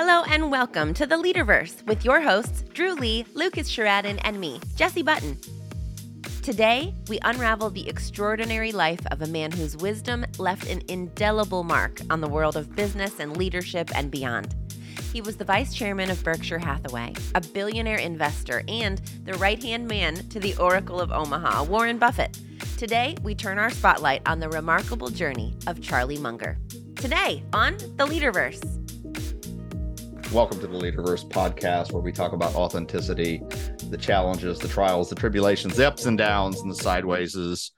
Hello and welcome to the Leaderverse with your hosts, Dru Lee, Lucas Sherraden, and me, Jessie Button. Today, we unravel the extraordinary life of a man whose wisdom left an indelible mark on the world of business and leadership and beyond. He was the vice chairman of Berkshire Hathaway, a billionaire investor, and the right hand man to the Oracle of Omaha, Warren Buffett. Today, we turn our spotlight on the remarkable journey of Charlie Munger. Today on The Leaderverse. Welcome to the Leaderverse podcast, where we talk about authenticity, the challenges, the trials, the tribulations, the ups and downs, and the sidewayses,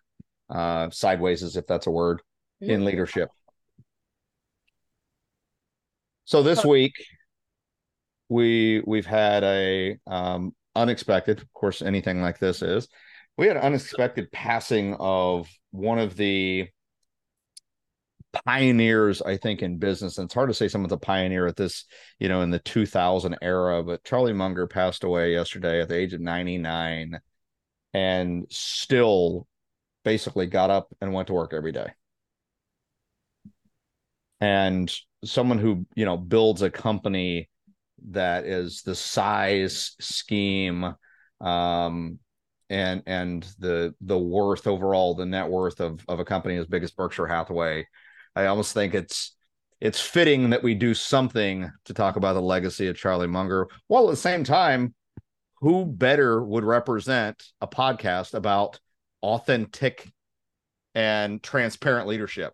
uh, sidewayses, if that's a word, in leadership. So this week, we we've had a um, unexpected, of course, anything like this is, we had an unexpected passing of one of the pioneers, I think, in business. And it's hard to say someone's a pioneer at this, you know, in the 2000 era, but Charlie Munger passed away yesterday at the age of 99 and still basically got up and went to work every day. And someone who, you know, builds a company that is the size scheme um and and the the worth overall the net worth of of a company as big as Berkshire Hathaway I almost think it's it's fitting that we do something to talk about the legacy of Charlie Munger, while at the same time, who better would represent a podcast about authentic and transparent leadership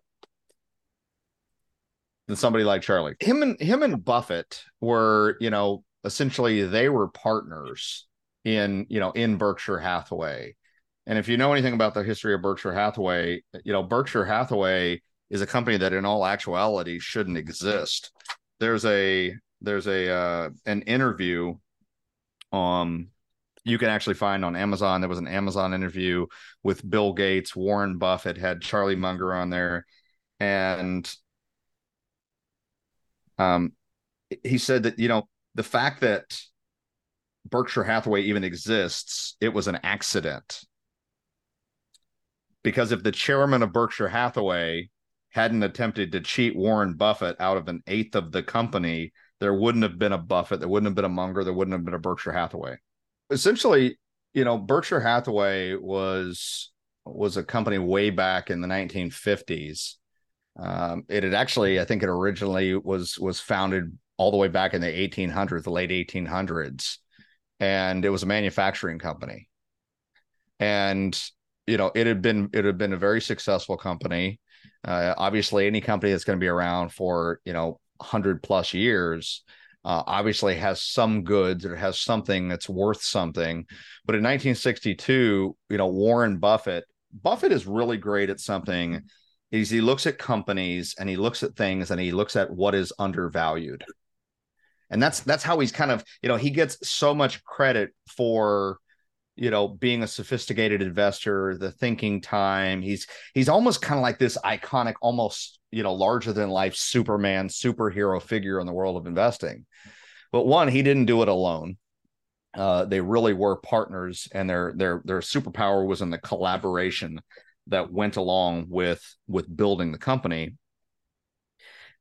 than somebody like Charlie? Him and him and Buffett were, you know, essentially they were partners in, you know, in Berkshire Hathaway. And if you know anything about the history of Berkshire Hathaway, you know, Berkshire Hathaway is a company that in all actuality shouldn't exist. There's a there's a uh, an interview um you can actually find on Amazon. There was an Amazon interview with Bill Gates, Warren Buffett had Charlie Munger on there, and um, he said that you know the fact that Berkshire Hathaway even exists, it was an accident. Because if the chairman of Berkshire Hathaway hadn't attempted to cheat Warren Buffett out of an eighth of the company, there wouldn't have been a Buffett, there wouldn't have been a Munger, there wouldn't have been a Berkshire Hathaway. Essentially, you know, Berkshire Hathaway was was a company way back in the 1950s. Um, it had actually, I think, it originally was was founded all the way back in the 1800s, the late 1800s, and it was a manufacturing company. And you know, it had been it had been a very successful company. Uh, obviously, any company that's going to be around for you know 100 plus years uh, obviously has some goods or has something that's worth something. But in 1962, you know, Warren Buffett, Buffett is really great at something. Is he looks at companies and he looks at things and he looks at what is undervalued. And that's that's how he's kind of, you know, he gets so much credit for you know being a sophisticated investor the thinking time he's he's almost kind of like this iconic almost you know larger than life superman superhero figure in the world of investing. But one he didn't do it alone. Uh, they really were partners and their their their superpower was in the collaboration that went along with with building the company.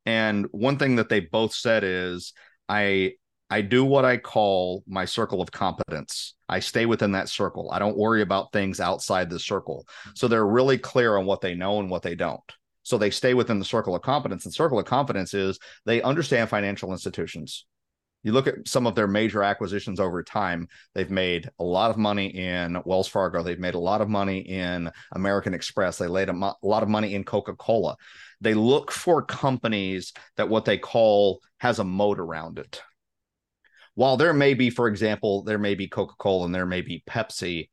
And one thing that they both said is i I do what I call my circle of competence. I stay within that circle. I don't worry about things outside the circle. Mm-hmm. So they're really clear on what they know and what they don't. So they stay within the circle of competence. And circle of competence is they understand financial institutions. You look at some of their major acquisitions over time, they've made a lot of money in Wells Fargo. They've made a lot of money in American Express. They laid a, mo- a lot of money in Coca Cola. They look for companies that what they call has a moat around it while there may be, for example, there may be Coca Cola and there may be Pepsi,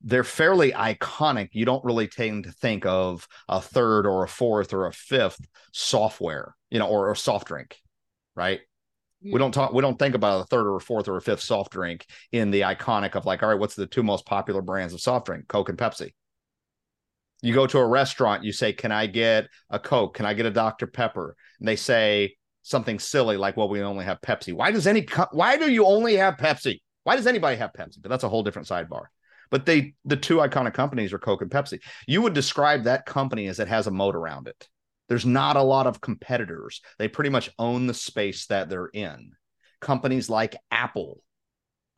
they're fairly iconic. You don't really tend to think of a third or a fourth or a fifth software, you know, or a soft drink, right? We hmm. don't talk. We don't think about a third or a fourth or a fifth soft drink in the iconic of like, all right, what's the two most popular brands of soft drink? Coke and Pepsi. You go to a restaurant, you say, "Can I get a Coke? Can I get a Dr Pepper?" And they say, something silly like, well, we only have Pepsi. Why does any, why do you only have Pepsi? Why does anybody have Pepsi? But that's a whole different sidebar. But they, the two iconic companies are Coke and Pepsi. You would describe that company as it has a moat around it. There's not a lot of competitors. They pretty much own the space that they're in. Companies like Apple,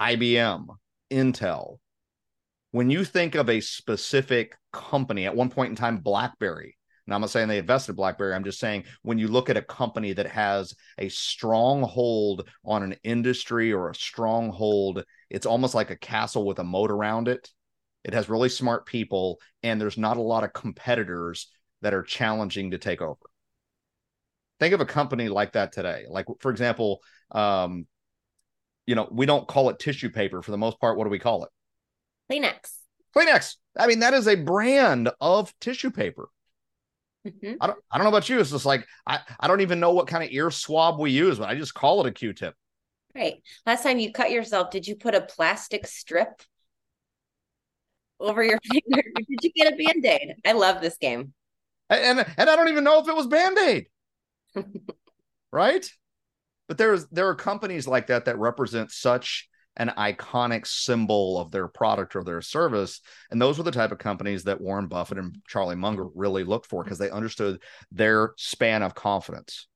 IBM, Intel. When you think of a specific company, at one point in time, BlackBerry, and I'm not saying they invested in BlackBerry. I'm just saying when you look at a company that has a stronghold on an industry or a stronghold, it's almost like a castle with a moat around it. It has really smart people, and there's not a lot of competitors that are challenging to take over. Think of a company like that today. Like, for example, um, you know, we don't call it tissue paper for the most part. What do we call it? Kleenex. Kleenex. I mean, that is a brand of tissue paper. Mm-hmm. I don't I don't know about you. It's just like I, I don't even know what kind of ear swab we use, but I just call it a Q-tip. Right. Last time you cut yourself, did you put a plastic strip over your finger? did you get a band-aid? I love this game. And and I don't even know if it was band-aid. right? But there's there are companies like that that represent such an iconic symbol of their product or their service. And those were the type of companies that Warren Buffett and Charlie Munger really looked for because they understood their span of confidence.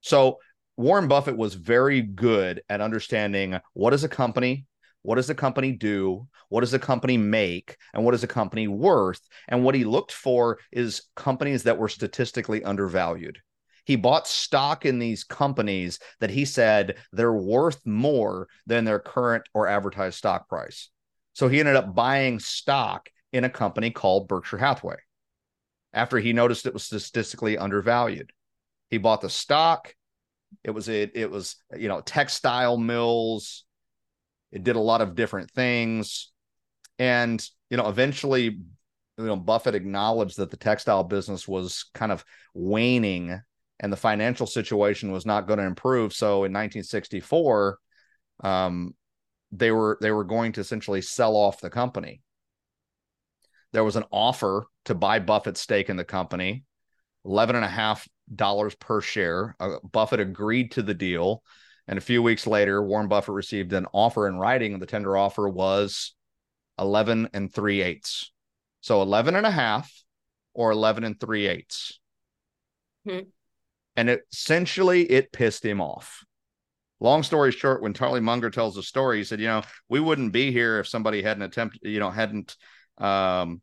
So Warren Buffett was very good at understanding what is a company, what does the company do, what does the company make, and what is the company worth. And what he looked for is companies that were statistically undervalued. He bought stock in these companies that he said they're worth more than their current or advertised stock price. So he ended up buying stock in a company called Berkshire Hathaway after he noticed it was statistically undervalued. He bought the stock. It was it it was you know textile mills. It did a lot of different things, and you know eventually you know Buffett acknowledged that the textile business was kind of waning and the financial situation was not going to improve. So in 1964, um, they were they were going to essentially sell off the company. There was an offer to buy Buffett's stake in the company, eleven and a half dollars per share. Uh, Buffett agreed to the deal, and a few weeks later, Warren Buffett received an offer in writing, the tender offer was eleven and three eighths. So eleven and a half or eleven and three eighths. Hmm and essentially it pissed him off. Long story short, when Charlie Munger tells the story, he said, "You know, we wouldn't be here if somebody hadn't attempted, you know, hadn't um,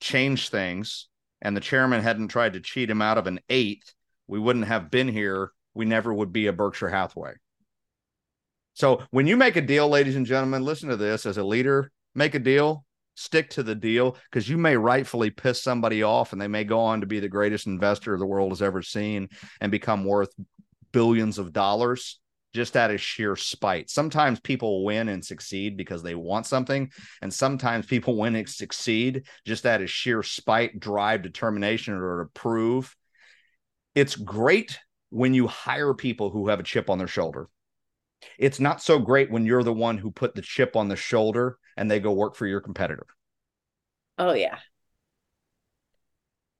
changed things, and the chairman hadn't tried to cheat him out of an eighth. We wouldn't have been here. We never would be a Berkshire Hathaway." So when you make a deal, ladies and gentlemen, listen to this. As a leader, make a deal stick to the deal because you may rightfully piss somebody off and they may go on to be the greatest investor the world has ever seen and become worth billions of dollars just out of sheer spite. Sometimes people win and succeed because they want something, and sometimes people win and succeed just out of sheer spite, drive, determination, or to prove. It's great when you hire people who have a chip on their shoulder. It's not so great when you're the one who put the chip on the shoulder and they go work for your competitor. Oh yeah.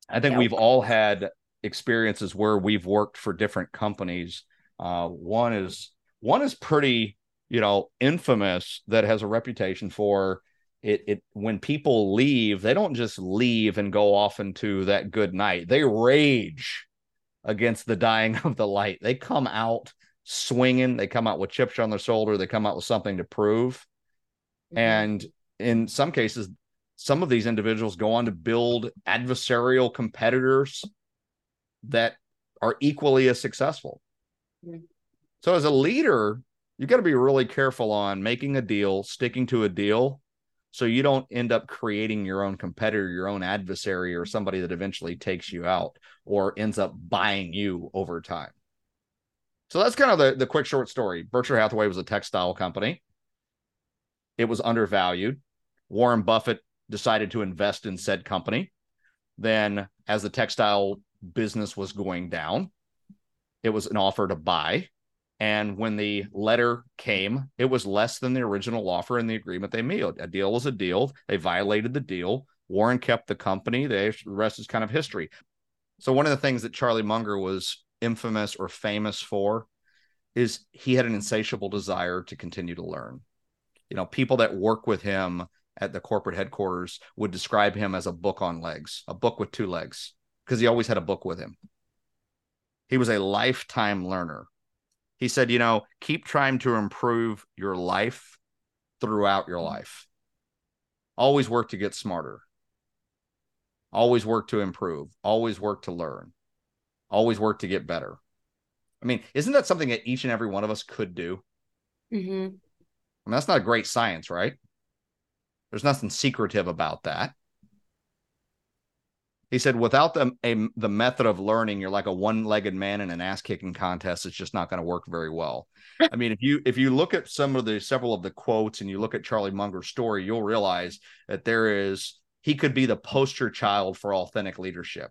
I think we've all had experiences where we've worked for different companies. Uh, one is one is pretty, you know, infamous that has a reputation for it. It when people leave, they don't just leave and go off into that good night. They rage against the dying of the light. They come out swinging. They come out with chips on their shoulder. They come out with something to prove. Mm-hmm. And in some cases, some of these individuals go on to build adversarial competitors that are equally as successful. Mm-hmm. So, as a leader, you've got to be really careful on making a deal, sticking to a deal, so you don't end up creating your own competitor, your own adversary, or somebody that eventually takes you out or ends up buying you over time. So that's kind of the, the quick short story. Berkshire Hathaway was a textile company it was undervalued. Warren Buffett decided to invest in said company. Then, as the textile business was going down, it was an offer to buy. And when the letter came, it was less than the original offer and the agreement they made. A deal was a deal. They violated the deal. Warren kept the company. the rest is kind of history. So, one of the things that Charlie Munger was infamous or famous for is he had an insatiable desire to continue to learn you know people that work with him at the corporate headquarters would describe him as a book on legs a book with two legs because he always had a book with him He was a lifetime learner. He said, you know, keep trying to improve your life throughout your life. Always work to get smarter. Always work to improve. Always work to learn. Always work to get better. I mean, isn't that something that each and every one of us could do? Mm-hmm. I mean, that's not a great science, right? There's nothing secretive about that. He said, without the a, the method of learning, you're like a one-legged man in an ass-kicking contest. It's just not going to work very well. I mean, if you if you look at some of the several of the quotes and you look at Charlie Munger's story, you'll realize that there is he could be the poster child for authentic leadership.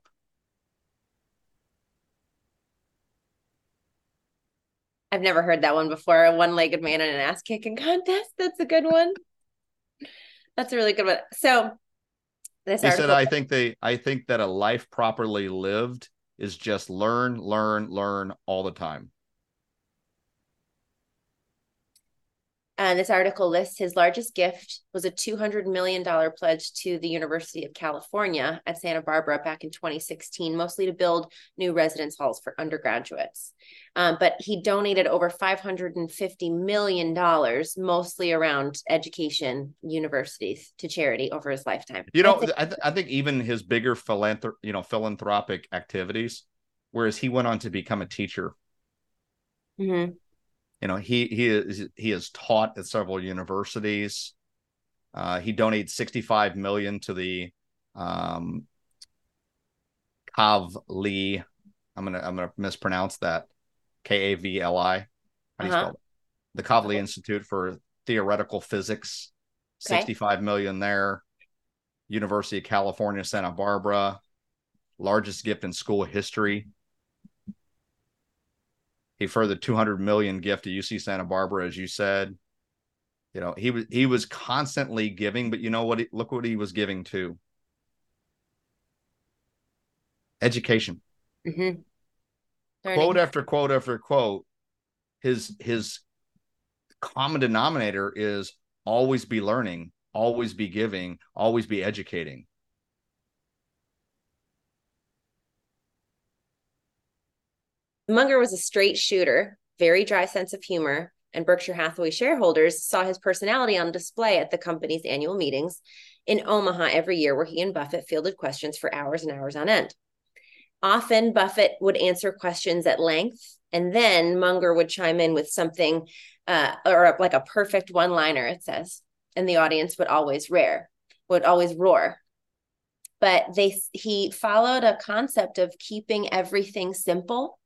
I've never heard that one before. A one-legged man in an ass-kicking contest. That's a good one. That's a really good one. So this he said, "I think they, I think that a life properly lived is just learn, learn, learn all the time." And this article lists his largest gift was a $200 million pledge to the University of California at Santa Barbara back in 2016, mostly to build new residence halls for undergraduates. Um, but he donated over $550 million, mostly around education, universities to charity over his lifetime. You know, I think, I, th- I think even his bigger philanthrop- you know, philanthropic activities, whereas he went on to become a teacher. Mm-hmm you know he he is he has taught at several universities uh, he donated 65 million to the um Kavli I'm gonna I'm gonna mispronounce that K-A-V-L-I how do you uh-huh. spell it? the Kavli Institute for Theoretical Physics okay. 65 million there University of California Santa Barbara largest gift in school history he further 200 million gift to UC Santa Barbara, as you said. You know, he was he was constantly giving, but you know what? He, look what he was giving to education. Mm-hmm. Quote after quote after quote. His his common denominator is always be learning, always be giving, always be educating. Munger was a straight shooter, very dry sense of humor, and Berkshire Hathaway shareholders saw his personality on display at the company's annual meetings in Omaha every year, where he and Buffett fielded questions for hours and hours on end. Often, Buffett would answer questions at length, and then Munger would chime in with something uh, or like a perfect one liner, it says, and the audience would always rare, would always roar. But they he followed a concept of keeping everything simple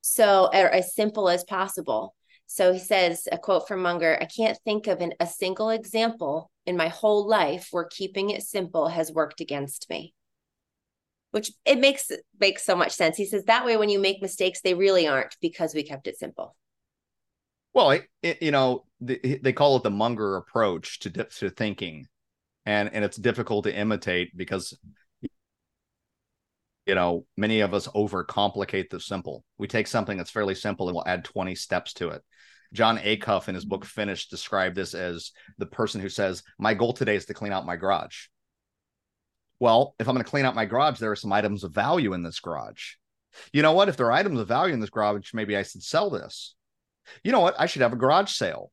so, or as simple as possible. So he says, a quote from Munger I can't think of an, a single example in my whole life where keeping it simple has worked against me. Which it makes makes so much sense. He says that way when you make mistakes, they really aren't because we kept it simple. Well, it, it, you know, the, they call it the Munger approach to to thinking, and and it's difficult to imitate because you know, many of us overcomplicate the simple. We take something that's fairly simple and we'll add 20 steps to it. Jon Acuff in his book Finish described this as the person who says, My goal today is to clean out my garage. Well, if I'm going to clean out my garage, there are some items of value in this garage. You know what? If there are items of value in this garage, maybe I should sell this. You know what? I should have a garage sale.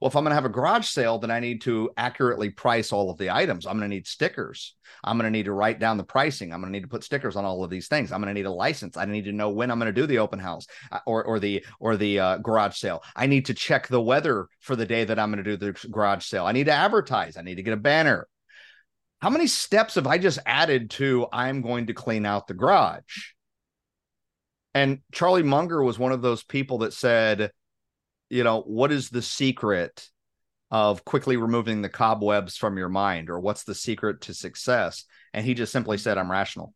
Well, if I'm going to have a garage sale, then I need to accurately price all of the items. I'm going to need stickers. I'm going to need to write down the pricing. I'm going to need to put stickers on all of these things. I'm going to need a license. I need to know when I'm going to do the open house uh, or or the or the uh, garage sale. I need to check the weather for the day that I'm going to do the garage sale. I need to advertise. I need to get a banner. How many steps have I just added to I'm going to clean out the garage? And Charlie Munger was one of those people that said, you know, what is the secret of quickly removing the cobwebs from your mind or what's the secret to success? And he just simply said, I'm rational.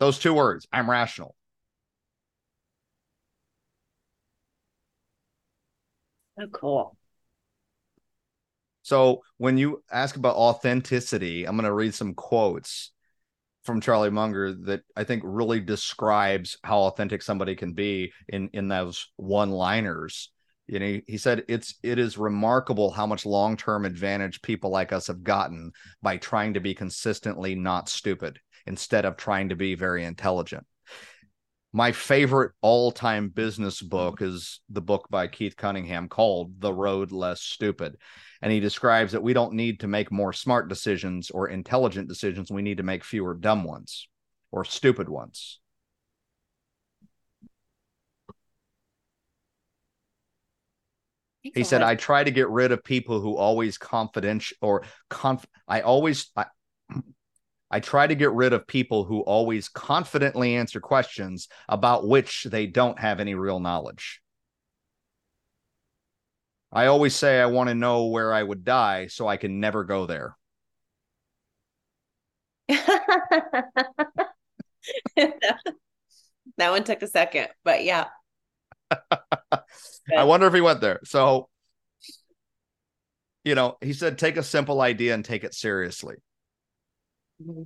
Those two words, I'm rational. Oh, cool. So when you ask about authenticity, I'm going to read some quotes from Charlie Munger that I think really describes how authentic somebody can be in in those one liners. You know, he said it's it is remarkable how much long term advantage people like us have gotten by trying to be consistently not stupid. instead of trying to be very intelligent. My favorite all time business mm-hmm. book is the book by Keith Cunningham called The Road Less Stupid. And he describes that we don't need to make more smart decisions or intelligent decisions. We need to make fewer dumb ones or stupid ones. he said i try to get rid of people who always confidential or conf i always I, I try to get rid of people who always confidently answer questions about which they don't have any real knowledge i always say i want to know where i would die so i can never go there that one took a second but yeah I wonder if he went there. So, you know, he said, take a simple idea and take it seriously. Mm-hmm.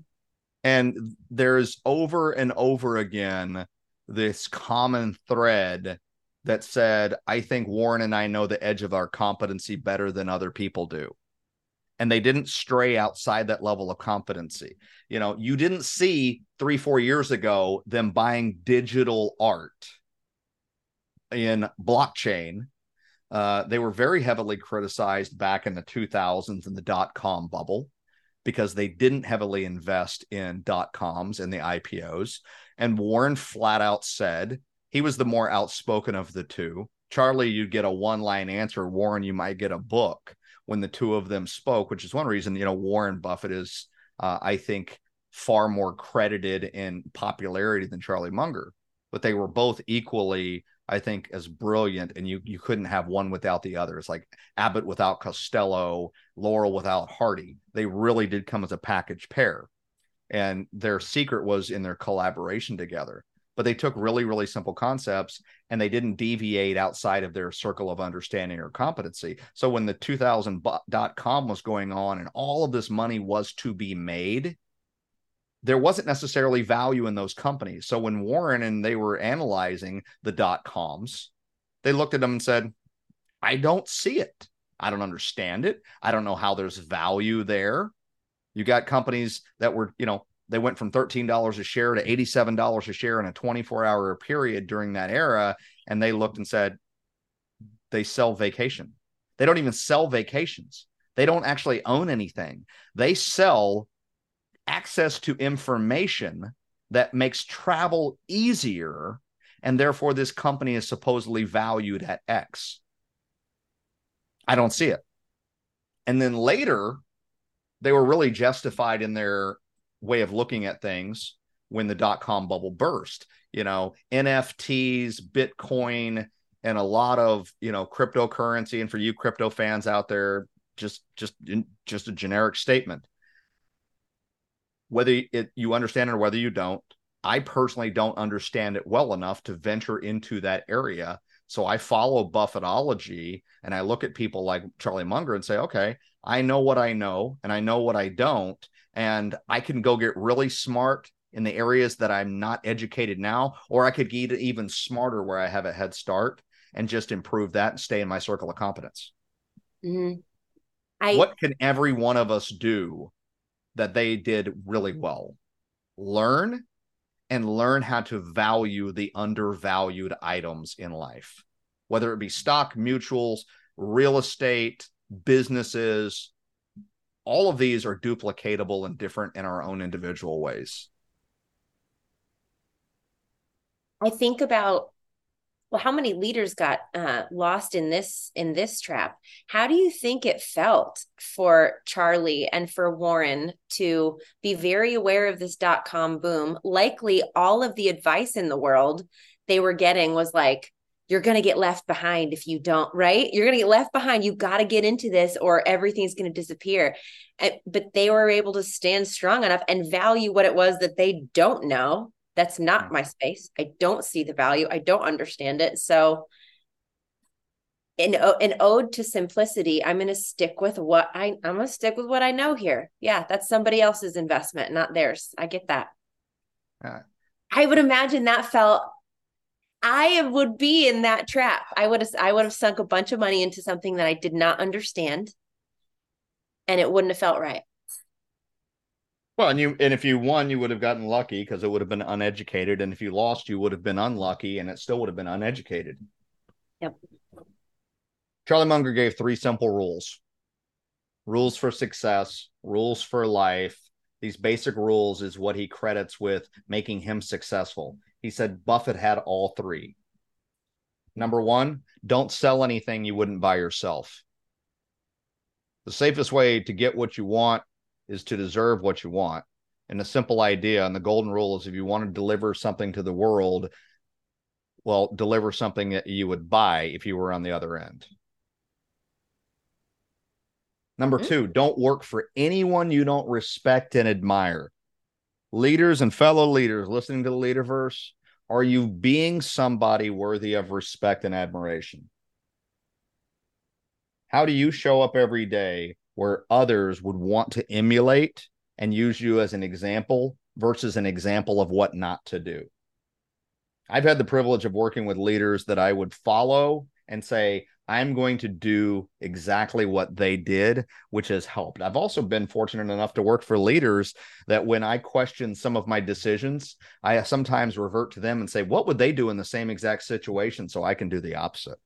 And there's over and over again this common thread that said, I think Warren and I know the edge of our competency better than other people do. And they didn't stray outside that level of competency. You know, you didn't see three, four years ago them buying digital art in blockchain. Uh, they were very heavily criticized back in the 2000s in the dot com bubble because they didn't heavily invest in dot coms and the IPOs. And Warren flat out said he was the more outspoken of the two. Charlie, you'd get a one line answer. Warren, you might get a book when the two of them spoke, which is one reason, you know, Warren Buffett is, uh, I think, far more credited in popularity than Charlie Munger. But they were both equally I think as brilliant, and you you couldn't have one without the other. It's like Abbott without Costello, Laurel without Hardy. They really did come as a package pair, and their secret was in their collaboration together. But they took really really simple concepts and they didn't deviate outside of their circle of understanding or competency. So when the 2000 dot com was going on and all of this money was to be made, there wasn't necessarily value in those companies. So when Warren and they were analyzing the dot coms, they looked at them and said, I don't see it. I don't understand it. I don't know how there's value there. You got companies that were, you know, they went from $13 a share to $87 a share in a 24 hour period during that era. And they looked and said, they sell vacation. They don't even sell vacations. They don't actually own anything. They sell access to information that makes travel easier. And therefore, this company is supposedly valued at X. I don't see it. And then later, they were really justified in their way of looking at things when the dot com bubble burst. You know, NFTs, Bitcoin, and a lot of you know cryptocurrency. And for you crypto fans out there, just just just a generic statement whether it, you understand it or whether you don't. I personally don't understand it well enough to venture into that area. So I follow Buffettology and I look at people like Charlie Munger and say, okay, I know what I know and I know what I don't. And I can go get really smart in the areas that I'm not educated now, or I could get even smarter where I have a head start and just improve that and stay in my circle of competence. Mm-hmm. I, what can every one of us do that they did really well. Learn and learn how to value the undervalued items in life, whether it be stock, mutuals, real estate, businesses. All of these are duplicatable and different in our own individual ways. I think about well how many leaders got uh, lost in this in this trap? How do you think it felt for charlie and for warren to be very aware of this dot com boom? Likely all of the advice in the world they were getting was like you're going to get left behind if you don't right? You're going to get left behind. You've got to get into this or everything's going to disappear but they were able to stand strong enough and value what it was that they don't know that's not my space. I don't see the value. I don't understand it. So, in an ode to simplicity, I'm going to stick with what I I'm going to stick with what I know here. Yeah, that's somebody else's investment, not theirs. I get that. Uh, I would imagine that felt I would be in that trap. I would have I would have sunk a bunch of money into something that I did not understand and it wouldn't have felt right. Well, and you and if you won, you would have gotten lucky because it would have been uneducated, and if you lost, you would have been unlucky, and it still would have been uneducated. Yep. Charlie Munger gave three simple rules: rules for success, rules for life. These basic rules is what he credits with making him successful. He said Buffett had all three. Number one, don't sell anything you wouldn't buy yourself. The safest way to get what you want is to deserve what you want. And the simple idea and the golden rule is if you want to deliver something to the world, well, deliver something that you would buy if you were on the other end. Number mm-hmm. two, don't work for anyone you don't respect and admire. Leaders and fellow leaders listening to the Leaderverse, are you being somebody worthy of respect and admiration? How do you show up every day where others would want to emulate and use you as an example versus an example of what not to do. I've had the privilege of working with leaders that I would follow and say, I'm going to do exactly what they did, which has helped. I've also been fortunate enough to work for leaders that when I question some of my decisions, I sometimes revert to them and say, What would they do in the same exact situation? So I can do the opposite.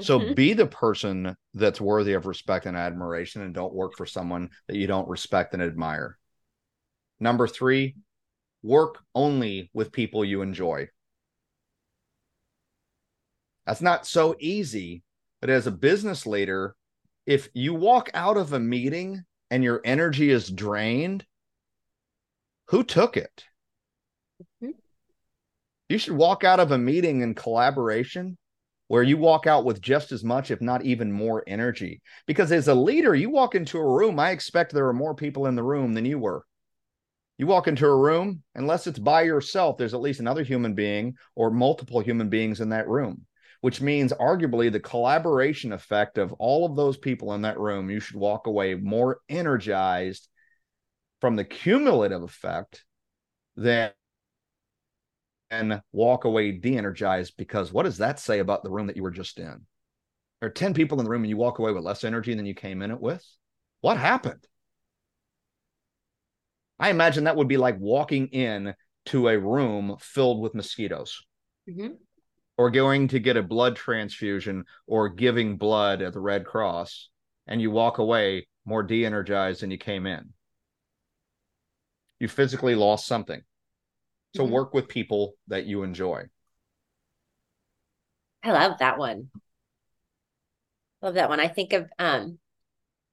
So mm-hmm. be the person that's worthy of respect and admiration and don't work for someone that you don't respect and admire. Number three, work only with people you enjoy. That's not so easy, but as a business leader, if you walk out of a meeting and your energy is drained, who took it? Mm-hmm. You should walk out of a meeting in collaboration where you walk out with just as much, if not even more energy. Because as a leader, you walk into a room, I expect there are more people in the room than you were. You walk into a room, unless it's by yourself, there's at least another human being or multiple human beings in that room, which means arguably the collaboration effect of all of those people in that room, you should walk away more energized from the cumulative effect than and walk away de-energized because what does that say about the room that you were just in? There are 10 people in the room and you walk away with less energy than you came in it with. What happened? I imagine that would be like walking in to a room filled with mosquitoes. Mm-hmm. Or going to get a blood transfusion or giving blood at the Red Cross, and you walk away more de energized than you came in. You physically lost something to mm-hmm. work with people that you enjoy. I love that one. Love that one. I think of um,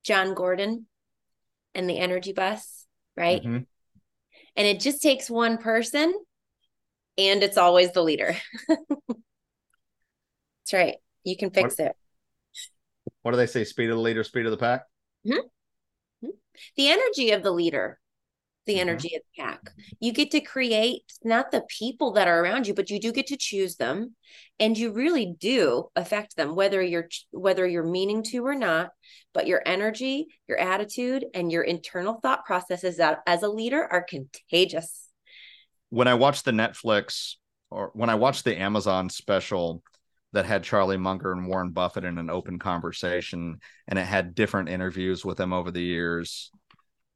Jon Gordon and the energy bus, right? Mm-hmm. And it just takes one person and it's always the leader. That's right. You can fix what, it. What do they say? Speed of the leader, speed of the pack? Mm-hmm. mm-hmm. The energy of the leader the mm-hmm. energy mm-hmm. of the pack. You get to create not the people that are around you, but you do get to choose them and you really do affect them whether you're whether you're meaning to or not, but your energy, your attitude and your internal thought processes that as a leader are contagious. When I watched the Netflix or when I watched the Amazon special that had Charlie Munger and Warren Buffett in an open conversation and it had different interviews with them over the years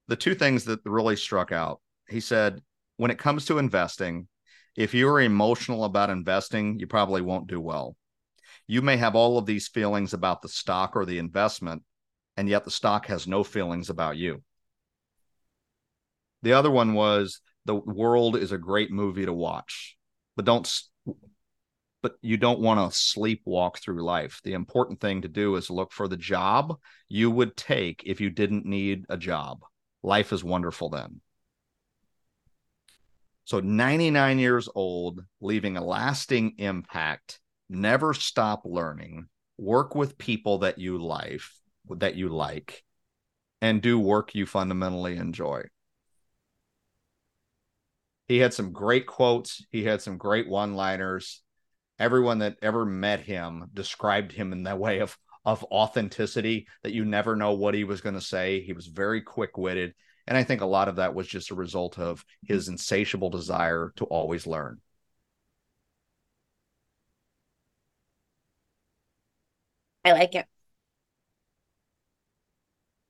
the two things that really struck out he said when it comes to investing if you're emotional about investing you probably won't do well. You may have all of these feelings about the stock or the investment and yet the stock has no feelings about you. The other one was the world is a great movie to watch but don't but you don't want to sleepwalk through life. The important thing to do is look for the job you would take if you didn't need a job life is wonderful then. So 99 years old, leaving a lasting impact, never stop learning, work with people that you life that you like, and do work you fundamentally enjoy. He had some great quotes, he had some great one-liners. Everyone that ever met him described him in that way of of authenticity that you never know what he was going to say. He was very quick witted. And I think a lot of that was just a result of his insatiable desire to always learn. I like it.